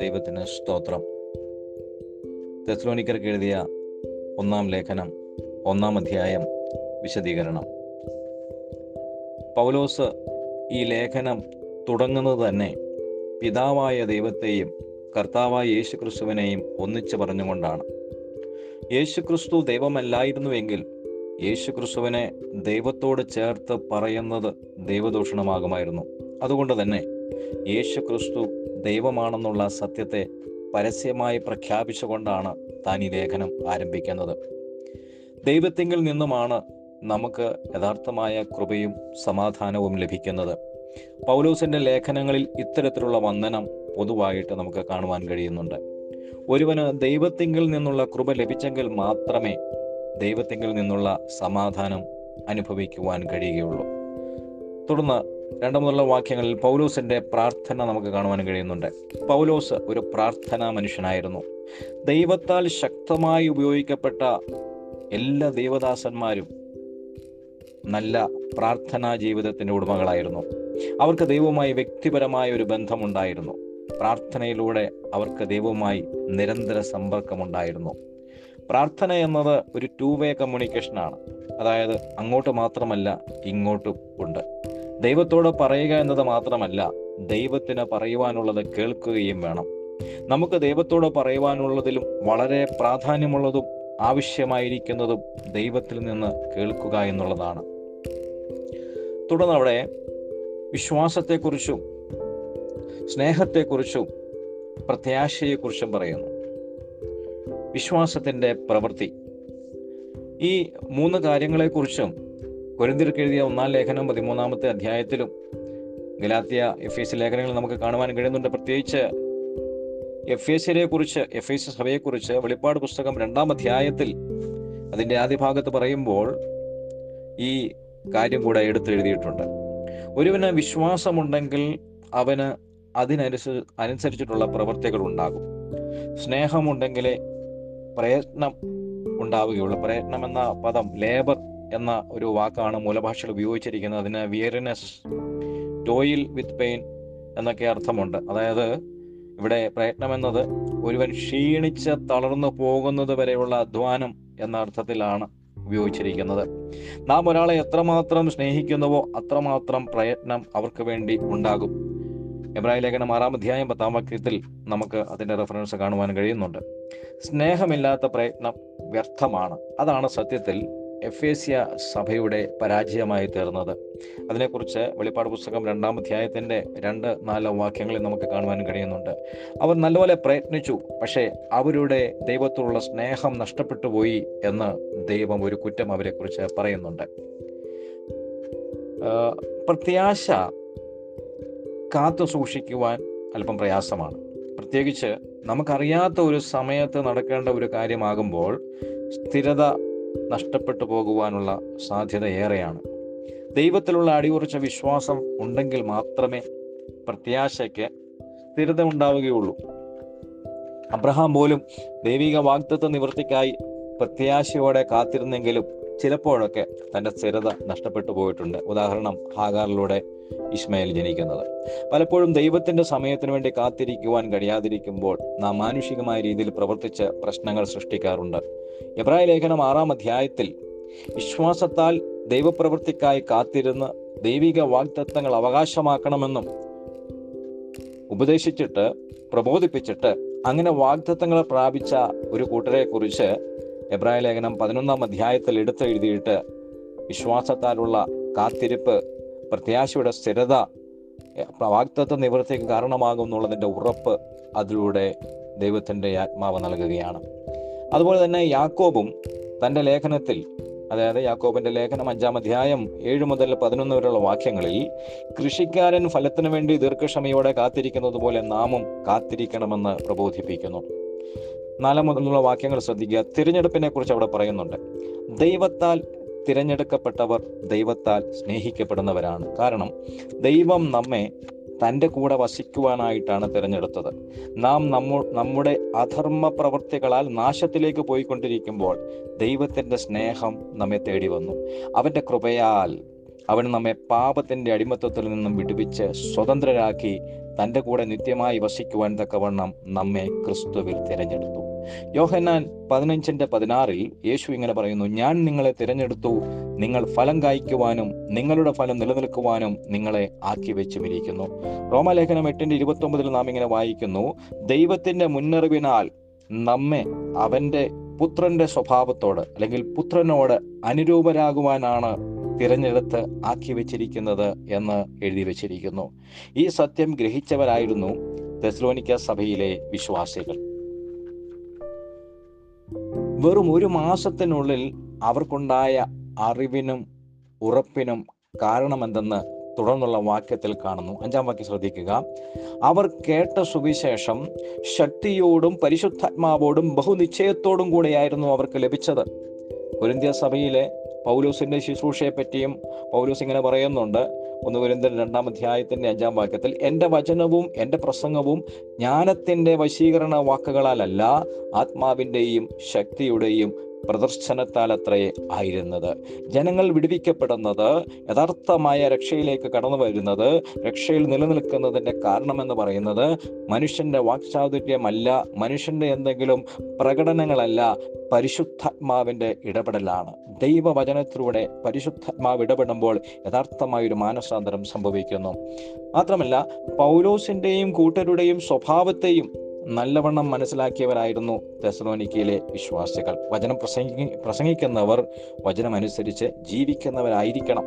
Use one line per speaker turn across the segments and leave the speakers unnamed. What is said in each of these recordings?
ദൈവത്തിന് സ്തോത്രം. തെസ്ലോനിക്കർക്ക് എഴുതിയ ഒന്നാം ലേഖനം ഒന്നാം അധ്യായം വിശദീകരണം. പൗലോസ് ഈ ലേഖനം തുടങ്ങുന്നത് തന്നെ പിതാവായ ദൈവത്തെയും കർത്താവായ യേശുക്രിസ്തുവിനെയും ഒന്നിച്ച് പറഞ്ഞുകൊണ്ടാണ്. യേശുക്രിസ്തു ദൈവമല്ലായിരുന്നുവെങ്കിൽ യേശുക്രിസ്തുവിനെ ദൈവത്തോട് ചേർത്ത് പറയുന്നത് ദൈവദൂഷണമാകുമായിരുന്നു. അതുകൊണ്ട് തന്നെ യേശുക്രിസ്തു ദൈവമാണെന്നുള്ള സത്യത്തെ പരസ്യമായി പ്രഖ്യാപിച്ചുകൊണ്ടാണ് താൻ ഈ ലേഖനം ആരംഭിക്കുന്നത്. ദൈവത്തിങ്കിൽ നിന്നുമാണ് നമുക്ക് യഥാർത്ഥമായ കൃപയും സമാധാനവും ലഭിക്കുന്നത്. പൗലോസിന്റെ ലേഖനങ്ങളിൽ ഇത്തരത്തിലുള്ള വന്ദനം പൊതുവായിട്ട് നമുക്ക് കാണുവാൻ കഴിയുന്നുണ്ട്. ഒരുവന് ദൈവത്തിങ്കിൽ നിന്നുള്ള കൃപ ലഭിച്ചെങ്കിൽ മാത്രമേ ദൈവത്തിങ്കിൽ നിന്നുള്ള സമാധാനം അനുഭവിക്കുവാൻ കഴിയുകയുള്ളൂ. തുടർന്ന് രണ്ടു മുതലുള്ള വാക്യങ്ങളിൽ പൗലോസിന്റെ പ്രാർത്ഥന നമുക്ക് കാണുവാൻ കഴിയുന്നുണ്ട്. പൗലോസ് ഒരു പ്രാർത്ഥനാ മനുഷ്യനായിരുന്നു. ദൈവത്താൽ ശക്തമായി ഉപയോഗിക്കപ്പെട്ട എല്ലാ ദൈവദാസന്മാരും നല്ല പ്രാർത്ഥനാ ജീവിതത്തിന്റെ ഉടമകളായിരുന്നു. അവർക്ക് ദൈവവുമായി വ്യക്തിപരമായ ഒരു ബന്ധമുണ്ടായിരുന്നു. പ്രാർത്ഥനയിലൂടെ അവർക്ക് ദൈവവുമായി നിരന്തര സമ്പർക്കമുണ്ടായിരുന്നു. പ്രാർത്ഥന എന്നത് ഒരു ടു വേ കമ്മ്യൂണിക്കേഷനാണ് അതായത് അങ്ങോട്ട് മാത്രമല്ല ഇങ്ങോട്ടും ഉണ്ട്. ദൈവത്തോട് പറയുക എന്നത് മാത്രമല്ല ദൈവത്തിന് പറയുവാനുള്ളത് കേൾക്കുകയും വേണം. നമുക്ക് ദൈവത്തോട് പറയുവാനുള്ളതിലും വളരെ പ്രാധാന്യമുള്ളതും ആവശ്യമായിരിക്കുന്നതും ദൈവത്തിൽ നിന്ന് കേൾക്കുക എന്നുള്ളതാണ്. തുടർന്ന് അവിടെ വിശ്വാസത്തെക്കുറിച്ചും സ്നേഹത്തെക്കുറിച്ചും പ്രത്യാശയെക്കുറിച്ചും പറയുന്നു. വിശ്വാസത്തിന്റെ പ്രവൃത്തി. ഈ മൂന്ന് കാര്യങ്ങളെക്കുറിച്ചും കൊരിന്തിർക്ക് എഴുതിയ ഒന്നാം ലേഖനം പതിമൂന്നാമത്തെ അധ്യായത്തിലും ഗലാത്തിയ എഫ് എസ് ലേഖനങ്ങളിൽ നമുക്ക് കാണുവാൻ കഴിയുന്നുണ്ട്. പ്രത്യേകിച്ച് എഫ് എസിനെ കുറിച്ച് എഫ് എസ് സഭയെക്കുറിച്ച് വെളിപ്പാട് പുസ്തകം രണ്ടാം അധ്യായത്തിൽ അതിന്റെ ആദ്യ ഭാഗത്ത് പറയുമ്പോൾ ഈ കാര്യം കൂടെ എടുത്തെഴുതിയിട്ടുണ്ട് ഒരുവന് വിശ്വാസമുണ്ടെങ്കിൽ അവന് അതിനനുസ അനുസരിച്ചിട്ടുള്ള പ്രവർത്തികൾ ഉണ്ടാകും. സ്നേഹമുണ്ടെങ്കിലേ പ്രയത്നം ഉണ്ടാവുകയുള്ളൂ. പ്രയത്നം എന്ന പദം ലേബർ എന്ന ഒരു വാക്കാണ് മൂലഭാഷയിൽ ഉപയോഗിച്ചിരിക്കുന്നത്. അതിന് വിയറിനെസ് ടോയിൽ വിത്ത് പെയിൻ എന്നൊക്കെ അർത്ഥമുണ്ട്. അതായത് ഇവിടെ പ്രയത്നം എന്നത് ഒരുവൻ ക്ഷീണിച്ച് തളർന്നു പോകുന്നത് വരെയുള്ള അധ്വാനം എന്ന അർത്ഥത്തിലാണ് ഉപയോഗിച്ചിരിക്കുന്നത്. നാം ഒരാളെ എത്രമാത്രം സ്നേഹിക്കുന്നുവോ അത്രമാത്രം പ്രയത്നം അവർക്ക് വേണ്ടി ഉണ്ടാകും. എബ്രാഹിം ലേഖനം ആറാം അധ്യായം പത്താം വാക്യത്തിൽ നമുക്ക് അതിന്റെ റെഫറൻസ് കാണുവാൻ കഴിയുന്നുണ്ട്. സ്നേഹമില്ലാത്ത പ്രയത്നം വ്യർത്ഥമാണ്. അതാണ് സത്യത്തിൽ എഫേസ്യ സഭയുടെ പരാജയമായി തീർന്നത്. അതിനെക്കുറിച്ച് വെളിപ്പാട് പുസ്തകം രണ്ടാം അധ്യായത്തിന്റെ രണ്ട് നാല് വാക്യങ്ങളിൽ നമുക്ക് കാണുവാൻ കഴിയുന്നുണ്ട്. അവർ നല്ലപോലെ പ്രയത്നിച്ചു പക്ഷേ അവരുടെ ദൈവത്തോടുള്ള സ്നേഹം നഷ്ടപ്പെട്ടു പോയി എന്ന് ദൈവം ഒരു കുറ്റം അവരെക്കുറിച്ച് പറയുന്നുണ്ട്. പ്രത്യാശ കാത്തു സൂക്ഷിക്കുവാൻ അല്പം പ്രയാസമാണ്. പ്രത്യേകിച്ച് നമുക്കറിയാത്ത ഒരു സമയത്ത് നടക്കേണ്ട ഒരു കാര്യമാകുമ്പോൾ സ്ഥിരത നഷ്ടപ്പെട്ടു പോകുവാനുള്ള സാധ്യത ഏറെയാണ്. ദൈവത്തിലുള്ള അടിയുറച്ച വിശ്വാസം ഉണ്ടെങ്കിൽ മാത്രമേ പ്രത്യാശയ്ക്ക് സ്ഥിരത ഉണ്ടാവുകയുള്ളൂ. അബ്രഹാം പോലും ദൈവിക വാഗ്ദത്വ നിവൃത്തിക്കായി പ്രത്യാശയോടെ കാത്തിരുന്നെങ്കിലും ചിലപ്പോഴൊക്കെ തന്റെ സ്ഥിരത നഷ്ടപ്പെട്ടു പോയിട്ടുണ്ട്. ഉദാഹരണം ഹാഗാറിലൂടെ ഇസ്മയിൽ ജനിക്കുന്നത്. പലപ്പോഴും ദൈവത്തിന്റെ സമയത്തിന് വേണ്ടി കാത്തിരിക്കുവാൻ കഴിയാതിരിക്കുമ്പോൾ നാം മാനുഷികമായ രീതിയിൽ പ്രവർത്തിച്ച് പ്രശ്നങ്ങൾ സൃഷ്ടിക്കാറുണ്ട്. എബ്രായ ലേഖനം ആറാം അധ്യായത്തിൽ വിശ്വാസത്താൽ ദൈവപ്രവൃത്തിക്കായി കാത്തിരുന്ന് ദൈവിക വാഗ്ദത്തങ്ങൾ അവകാശമാക്കണമെന്നും ഉപദേശിച്ചിട്ട് പ്രബോധിപ്പിച്ചിട്ട് അങ്ങനെ വാഗ്ദത്തങ്ങൾ പ്രാപിച്ച ഒരു കൂട്ടരെ കുറിച്ച് എബ്രായ ലേഖനം പതിനൊന്നാം അധ്യായത്തിൽ എടുത്തെഴുതിയിട്ട് വിശ്വാസത്താലുള്ള കാത്തിരിപ്പ് പ്രത്യാശയുടെ സ്ഥിരത വാഗ്ദത്വ നിവൃത്തിക്ക് കാരണമാകും എന്നുള്ളതിന്റെ ഉറപ്പ് അതിലൂടെ ദൈവത്തിന്റെ ആത്മാവ് നൽകുകയാണ്. അതുപോലെ തന്നെ യാക്കോബും തന്റെ ലേഖനത്തിൽ അതായത് യാക്കോബിന്റെ ലേഖനം അഞ്ചാം അധ്യായം ഏഴ് മുതൽ പതിനൊന്ന് വരെയുള്ള വാക്യങ്ങളിൽ കൃഷിക്കാരൻ ഫലത്തിനു വേണ്ടി ദീർഘക്ഷമയോടെ കാത്തിരിക്കുന്നത് പോലെ നാമും കാത്തിരിക്കണമെന്ന് പ്രബോധിപ്പിക്കുന്നു. നാലാം മുതലുള്ള വാക്യങ്ങൾ ശ്രദ്ധിക്കുക. തിരഞ്ഞെടുപ്പിനെ കുറിച്ച് അവിടെ പറയുന്നുണ്ട്. ദൈവത്താൽ തിരഞ്ഞെടുക്കപ്പെട്ടവർ ദൈവത്താൽ സ്നേഹിക്കപ്പെടുന്നവരാണ്. കാരണം ദൈവം നമ്മെ തന്റെ കൂടെ വസിക്കുവാനായിട്ടാണ് തിരഞ്ഞെടുത്തത്. നാം നമ്മ നമ്മുടെ അധർമ്മ പ്രവൃത്തികളാൽ നാശത്തിലേക്ക് പോയിക്കൊണ്ടിരിക്കുമ്പോൾ ദൈവത്തിന്റെ സ്നേഹം നമ്മെ തേടി വന്നു. അവന്റെ കൃപയാൽ അവൻ നമ്മെ പാപത്തിന്റെ അടിമത്വത്തിൽ നിന്നും വിടുവിച്ച് സ്വതന്ത്രരാക്കി തന്റെ കൂടെ നിത്യമായി വസിക്കുവാൻ തക്കവണ്ണം നമ്മെ ക്രിസ്തുവിൽ തിരഞ്ഞെടുത്തു. യോഹന്നാൻ പതിനഞ്ചിന്റെ പതിനാറിൽ യേശു ഇങ്ങനെ പറയുന്നു ഞാൻ നിങ്ങളെ തിരഞ്ഞെടുത്തു. നിങ്ങൾ ഫലം കായ്ക്കുവാനും നിങ്ങളുടെ ഫലം നിലനിൽക്കുവാനും നിങ്ങളെ ആക്കി വെച്ചുമിരിക്കുന്നു റോമലേഖനം എട്ടിന്റെ ഇരുപത്തി നാം ഇങ്ങനെ വായിക്കുന്നു ദൈവത്തിന്റെ മുന്നറിവിനാൽ നമ്മെ അവന്റെ പുത്രന്റെ സ്വഭാവത്തോട് അല്ലെങ്കിൽ പുത്രനോട് അനുരൂപരാകുവാനാണ് തിരഞ്ഞെടുത്ത് ആക്കി വെച്ചിരിക്കുന്നത് എന്ന് എഴുതി വെച്ചിരിക്കുന്നു ഈ സത്യം ഗ്രഹിച്ചവരായിരുന്നു തെസ്ലോനിക്ക സഭയിലെ വിശ്വാസികൾ. വെറും ഒരു മാസത്തിനുള്ളിൽ അവർക്കുണ്ടായ അറിവിനും ഉറപ്പിനും കാരണമെന്തെന്ന് തുടർന്നുള്ള വാക്യത്തിൽ കാണുന്നു. അഞ്ചാം വാക്യം ശ്രദ്ധിക്കുക. അവർ കേട്ട സുവിശേഷം ശക്തിയോടും പരിശുദ്ധാത്മാവോടും ബഹുനിശ്ചയത്തോടും കൂടെയായിരുന്നു അവർക്ക് ലഭിച്ചത്. കൊരിന്ത്യ സഭയിലെ പൗലൂസിന്റെ ശുശ്രൂഷയെ പറ്റിയും പൗലൂസ് ഇങ്ങനെ പറയുന്നുണ്ട്. ഒന്ന് കുരിന്തൻ രണ്ടാം അധ്യായത്തിന്റെ അഞ്ചാം വാക്യത്തിൽ എന്റെ വചനവും എന്റെ പ്രസംഗവും ജ്ഞാനത്തിന്റെ വശീകരണ വാക്കുകളാലല്ല ആത്മാവിന്റെയും ശക്തിയുടെയും പ്രദർശനത്താലത്രേ ആയിരുന്നത്. ജനങ്ങൾ വിടുവിക്കപ്പെടുന്നത് യഥാർത്ഥമായ രക്ഷയിലേക്ക് കടന്നു വരുന്നത് രക്ഷയിൽ നിലനിൽക്കുന്നതിന്റെ കാരണമെന്ന് പറയുന്നത് മനുഷ്യന്റെ വാക്ചാതുര്യമല്ല മനുഷ്യന്റെ എന്തെങ്കിലും പ്രകടനങ്ങളല്ല പരിശുദ്ധാത്മാവിന്റെ ഇടപെടലാണ്. ദൈവവചനത്തിലൂടെ പരിശുദ്ധാത്മാവ് ഇടപെടുമ്പോൾ യഥാർത്ഥമായ ഒരു മാനസാന്തരം സംഭവിക്കുന്നു. മാത്രമല്ല പൗലോസിന്റെയും കൂട്ടരുടെയും സ്വഭാവത്തെയും നല്ലവണ്ണം മനസ്സിലാക്കിയവരായിരുന്നു തെസലോനിക്കയിലെ വിശ്വാസികൾ. വചനം പ്രസംഗി പ്രസംഗിക്കുന്നവർ വചനമനുസരിച്ച് ജീവിക്കുന്നവരായിരിക്കണം.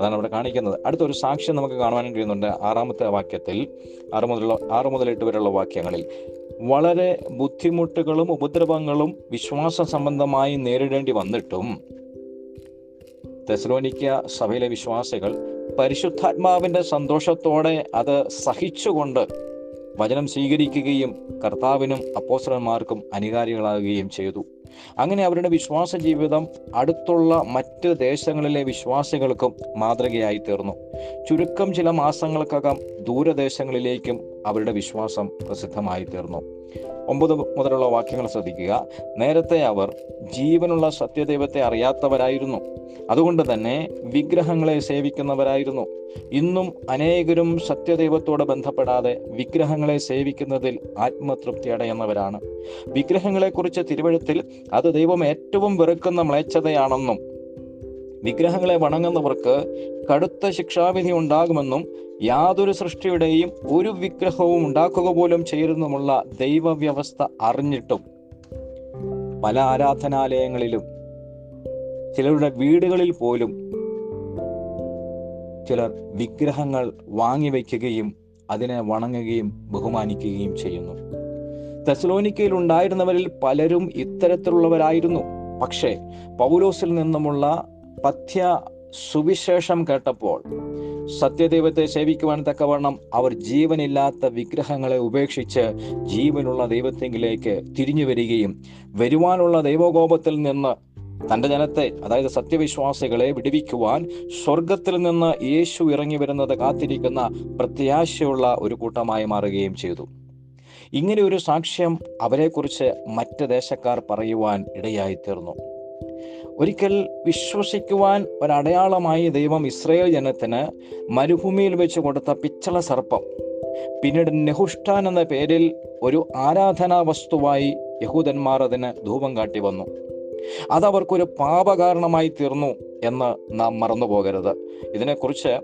അതാണ് അവിടെ കാണിക്കുന്നത്. അടുത്തൊരു സാക്ഷ്യം നമുക്ക് കാണുവാൻ കഴിയുന്നുണ്ട് ആറാമത്തെ വാക്യത്തിൽ ആറ് മുതലുള്ള ആറ് മുതൽ എട്ട് വരെയുള്ള വാക്യങ്ങളിൽ. വളരെ ബുദ്ധിമുട്ടുകളും ഉപദ്രവങ്ങളും വിശ്വാസ സംബന്ധമായി നേരിടേണ്ടി വന്നിട്ടും തെസലോനിക്ക സഭയിലെ വിശ്വാസികൾ പരിശുദ്ധാത്മാവിന്റെ സന്തോഷത്തോടെ അത് സഹിച്ചുകൊണ്ട് വചനം സ്വീകരിക്കുകയും കർത്താവിനും അപ്പോസ്റ്റലന്മാർക്കും അനുകാരികളാകുകയും ചെയ്തു. അങ്ങനെ അവരുടെ വിശ്വാസ ജീവിതം അടുത്തുള്ള മറ്റ് ദേശങ്ങളിലെ വിശ്വാസികൾക്കും മാതൃകയായി തീർന്നു. ചുരുക്കം ചില മാസങ്ങൾക്കകം ദൂരദേശങ്ങളിലേക്കും അവരുടെ വിശ്വാസം പ്രസിദ്ധമായി തീർന്നു. ഒമ്പത് മുതലുള്ള വാക്യങ്ങൾ ശ്രദ്ധിക്കുക. നേരത്തെ അവർ ജീവനുള്ള സത്യദൈവത്തെ അറിയാത്തവരായിരുന്നു. അതുകൊണ്ട് തന്നെ വിഗ്രഹങ്ങളെ സേവിക്കുന്നവരായിരുന്നു. ഇന്നും അനേകരും സത്യദൈവത്തോട് ബന്ധപ്പെടാതെ വിഗ്രഹങ്ങളെ സേവിക്കുന്നതിൽ ആത്മതൃപ്തി അടയുന്നവരാണ്. വിഗ്രഹങ്ങളെക്കുറിച്ച് തിരുവഴുത്തിൽ അത് ദൈവം ഏറ്റവും വെറുക്കുന്ന മ്ലേച്ഛതയാണെന്നും വിഗ്രഹങ്ങളെ വണങ്ങുന്നവർക്ക് കടുത്ത ശിക്ഷാവിധി ഉണ്ടാകുമെന്നും യാതൊരു സൃഷ്ടിയുടെയും ഒരു വിഗ്രഹവും ഉണ്ടാക്കുക പോലും ചെയ്യരുന്നുമുള്ള ദൈവവ്യവസ്ഥ അറിഞ്ഞിട്ടും പല ആരാധനാലയങ്ങളിലും ചിലരുടെ വീടുകളിൽ പോലും ചിലർ വിഗ്രഹങ്ങൾ വാങ്ങിവെക്കുകയും അതിനെ വണങ്ങുകയും ബഹുമാനിക്കുകയും ചെയ്യുന്നു. തെസലോനിക്കയിൽ ഉണ്ടായിരുന്നവരിൽ പലരും ഇത്തരത്തിലുള്ളവരായിരുന്നു. പക്ഷേ പൗലോസിൽ നിന്നുമുള്ള പഥ്യ സുവിശേഷം കേട്ടപ്പോൾ സത്യദൈവത്തെ സേവിക്കുവാൻ തക്കവണ്ണം അവർ ജീവനില്ലാത്ത വിഗ്രഹങ്ങളെ ഉപേക്ഷിച്ച് ജീവനുള്ള ദൈവത്തെങ്കിലേക്ക് തിരിഞ്ഞു വരികയും വരുവാനുള്ള ദൈവകോപത്തിൽ നിന്ന് തന്റെ ജനത്തെ അതായത് സത്യവിശ്വാസികളെ വിടുവിക്കുവാൻ സ്വർഗത്തിൽ നിന്ന് യേശു ഇറങ്ങി വരുന്നത് കാത്തിരിക്കുന്ന പ്രത്യാശയുള്ള ഒരു കൂട്ടമായി മാറുകയും ചെയ്തു. ഇങ്ങനെ ഒരു സാക്ഷ്യം അവരെക്കുറിച്ച് മറ്റ് ദേശക്കാർ പറയുവാൻ ഇടയായി തീർന്നു ഒരിക്കൽ വിശ്വസിക്കുവാൻ ഒരടയാളമായി ദൈവം ഇസ്രയേൽ ജനത്തിന് മരുഭൂമിയിൽ വെച്ച് കൊടുത്ത പിച്ചള സർപ്പം. പിന്നീട് നെഹുഷ്ടാൻ എന്ന പേരിൽ ഒരു ആരാധനാ വസ്തുവായി യഹൂദന്മാർ അതിന് ധൂപം കാട്ടി വന്നു. അതവർക്കൊരു പാപകാരണമായി തീർന്നു എന്ന് നാം മറന്നു പോകരുത് ഇതിനെക്കുറിച്ച്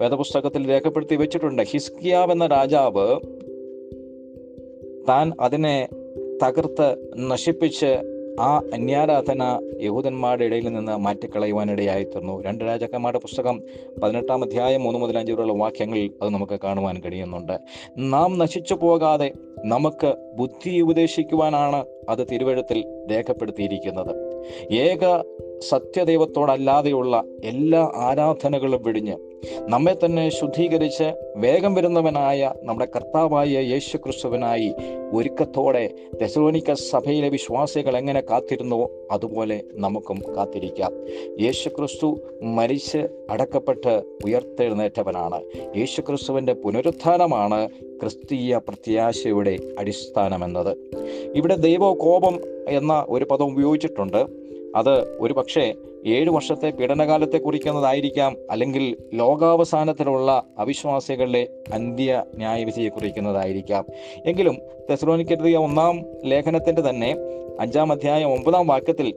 വേദപുസ്തകത്തിൽ രേഖപ്പെടുത്തി വെച്ചിട്ടുണ്ട്. ഹിസ്കിയാവ് എന്ന രാജാവ് താൻ അതിനെ തകർത്ത് നശിപ്പിച്ച് ആ അന്യാരാധന യഹൂദന്മാരുടെ ഇടയിൽ നിന്ന് മാറ്റിക്കളയുവാനിടയായിത്തീർന്നു. രണ്ട് രാജാക്കന്മാരുടെ പുസ്തകം പതിനെട്ടാം അധ്യായം മൂന്ന് മുതൽ അഞ്ച് വരെയുള്ള വാക്യങ്ങളിൽ അത് നമുക്ക് കാണുവാൻ കഴിയുന്നുണ്ട്. നാം നശിച്ചു പോകാതെ നമുക്ക് ബുദ്ധി ഉപദേശിക്കുവാനാണ് അത് തിരുവഴുത്തിൽ രേഖപ്പെടുത്തിയിരിക്കുന്നത്. ഏക സത്യദൈവത്തോടല്ലാതെയുള്ള എല്ലാ ആരാധനകളും വെടിഞ്ഞ് നമ്മെ തന്നെ ശുദ്ധീകരിച്ച് വേഗം വരുന്നവനായ നമ്മുടെ കർത്താവായ യേശു ക്രിസ്തുവിനായി ഒരുക്കത്തോടെ തെസലോനിക്ക സഭയിലെ വിശ്വാസികൾ എങ്ങനെ കാത്തിരുന്നുവോ അതുപോലെ നമുക്കും കാത്തിരിക്കാം. യേശു ക്രിസ്തു മരിച്ച് അടക്കപ്പെട്ട് ഉയർത്തെഴുന്നേറ്റവനാണ്. യേശു ക്രിസ്തുവിന്റെ പുനരുത്ഥാനമാണ് ക്രിസ്തീയ പ്രത്യാശയുടെ അടിസ്ഥാനമെന്നത്. ഇവിടെ ദൈവകോപം എന്ന ഒരു പദം ഉപയോഗിച്ചിട്ടുണ്ട്. അത് ഒരു പക്ഷേ ഏഴു വർഷത്തെ പീഡനകാലത്തെ കുറിക്കുന്നതായിരിക്കാം അല്ലെങ്കിൽ ലോകാവസാനത്തിലുള്ള അവിശ്വാസികളുടെ അന്ത്യ ന്യായവിധിയെ കുറിക്കുന്നതായിരിക്കാം. എങ്കിലും തെസ്ലോനിക്കെതിയ ഒന്നാം ലേഖനത്തിന്റെ തന്നെ അഞ്ചാം അധ്യായം ഒമ്പതാം വാക്യത്തിൽ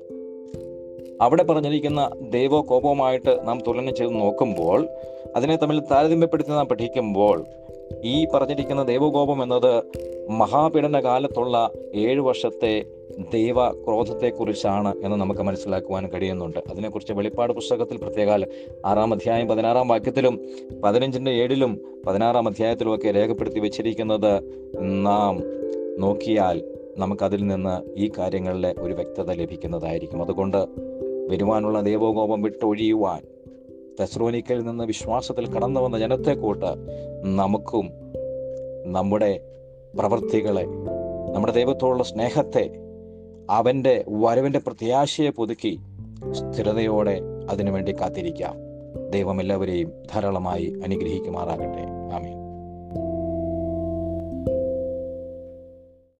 അവിടെ പറഞ്ഞിരിക്കുന്ന ദൈവകോപവുമായിട്ട് നാം തുലനം ചെയ്ത് നോക്കുമ്പോൾ അതിനെ തമ്മിൽ താരതമ്യപ്പെടുത്തി നാം പഠിക്കുമ്പോൾ ഈ പറഞ്ഞിരിക്കുന്ന ദൈവകോപം എന്നത് മഹാപീഡന കാലത്തുള്ള ഏഴു വർഷത്തെ ദൈവ ക്രോധത്തെക്കുറിച്ചാണ് എന്ന് നമുക്ക് മനസ്സിലാക്കുവാൻ കഴിയുന്നുണ്ട്. അതിനെക്കുറിച്ച് വെളിപ്പാട് പുസ്തകത്തിൽ പ്രത്യേക ആറാം അധ്യായം പതിനാറാം വാക്യത്തിലും പതിനഞ്ചിന്റെ ഏഴിലും പതിനാറാം അധ്യായത്തിലും ഒക്കെ രേഖപ്പെടുത്തി വെച്ചിരിക്കുന്നത് നാം നോക്കിയാൽ നമുക്കതിൽ നിന്ന് ഈ കാര്യങ്ങളിലെ ഒരു വ്യക്തത ലഭിക്കുന്നതായിരിക്കും. അതുകൊണ്ട് വരുവാനുള്ള ദൈവകോപം വിട്ടൊഴിയുവാൻ തെസ്രോനിക്കൽ നിന്ന് വിശ്വാസത്തിൽ കടന്നു വന്ന ജനത്തെ കൂട്ട് നമുക്കും നമ്മുടെ പ്രവൃത്തികളെ നമ്മുടെ ദൈവത്തോടുള്ള സ്നേഹത്തെ അവന്റെ വരവിന്റെ പ്രത്യാശയെ പുതുക്കി സ്ഥിരതയോടെ അതിനുവേണ്ടി കാത്തിരിക്കാം. ദൈവം എല്ലാവരെയും ധാരാളമായി അനുഗ്രഹിക്കുമാറാകട്ടെ. ആമീൻ.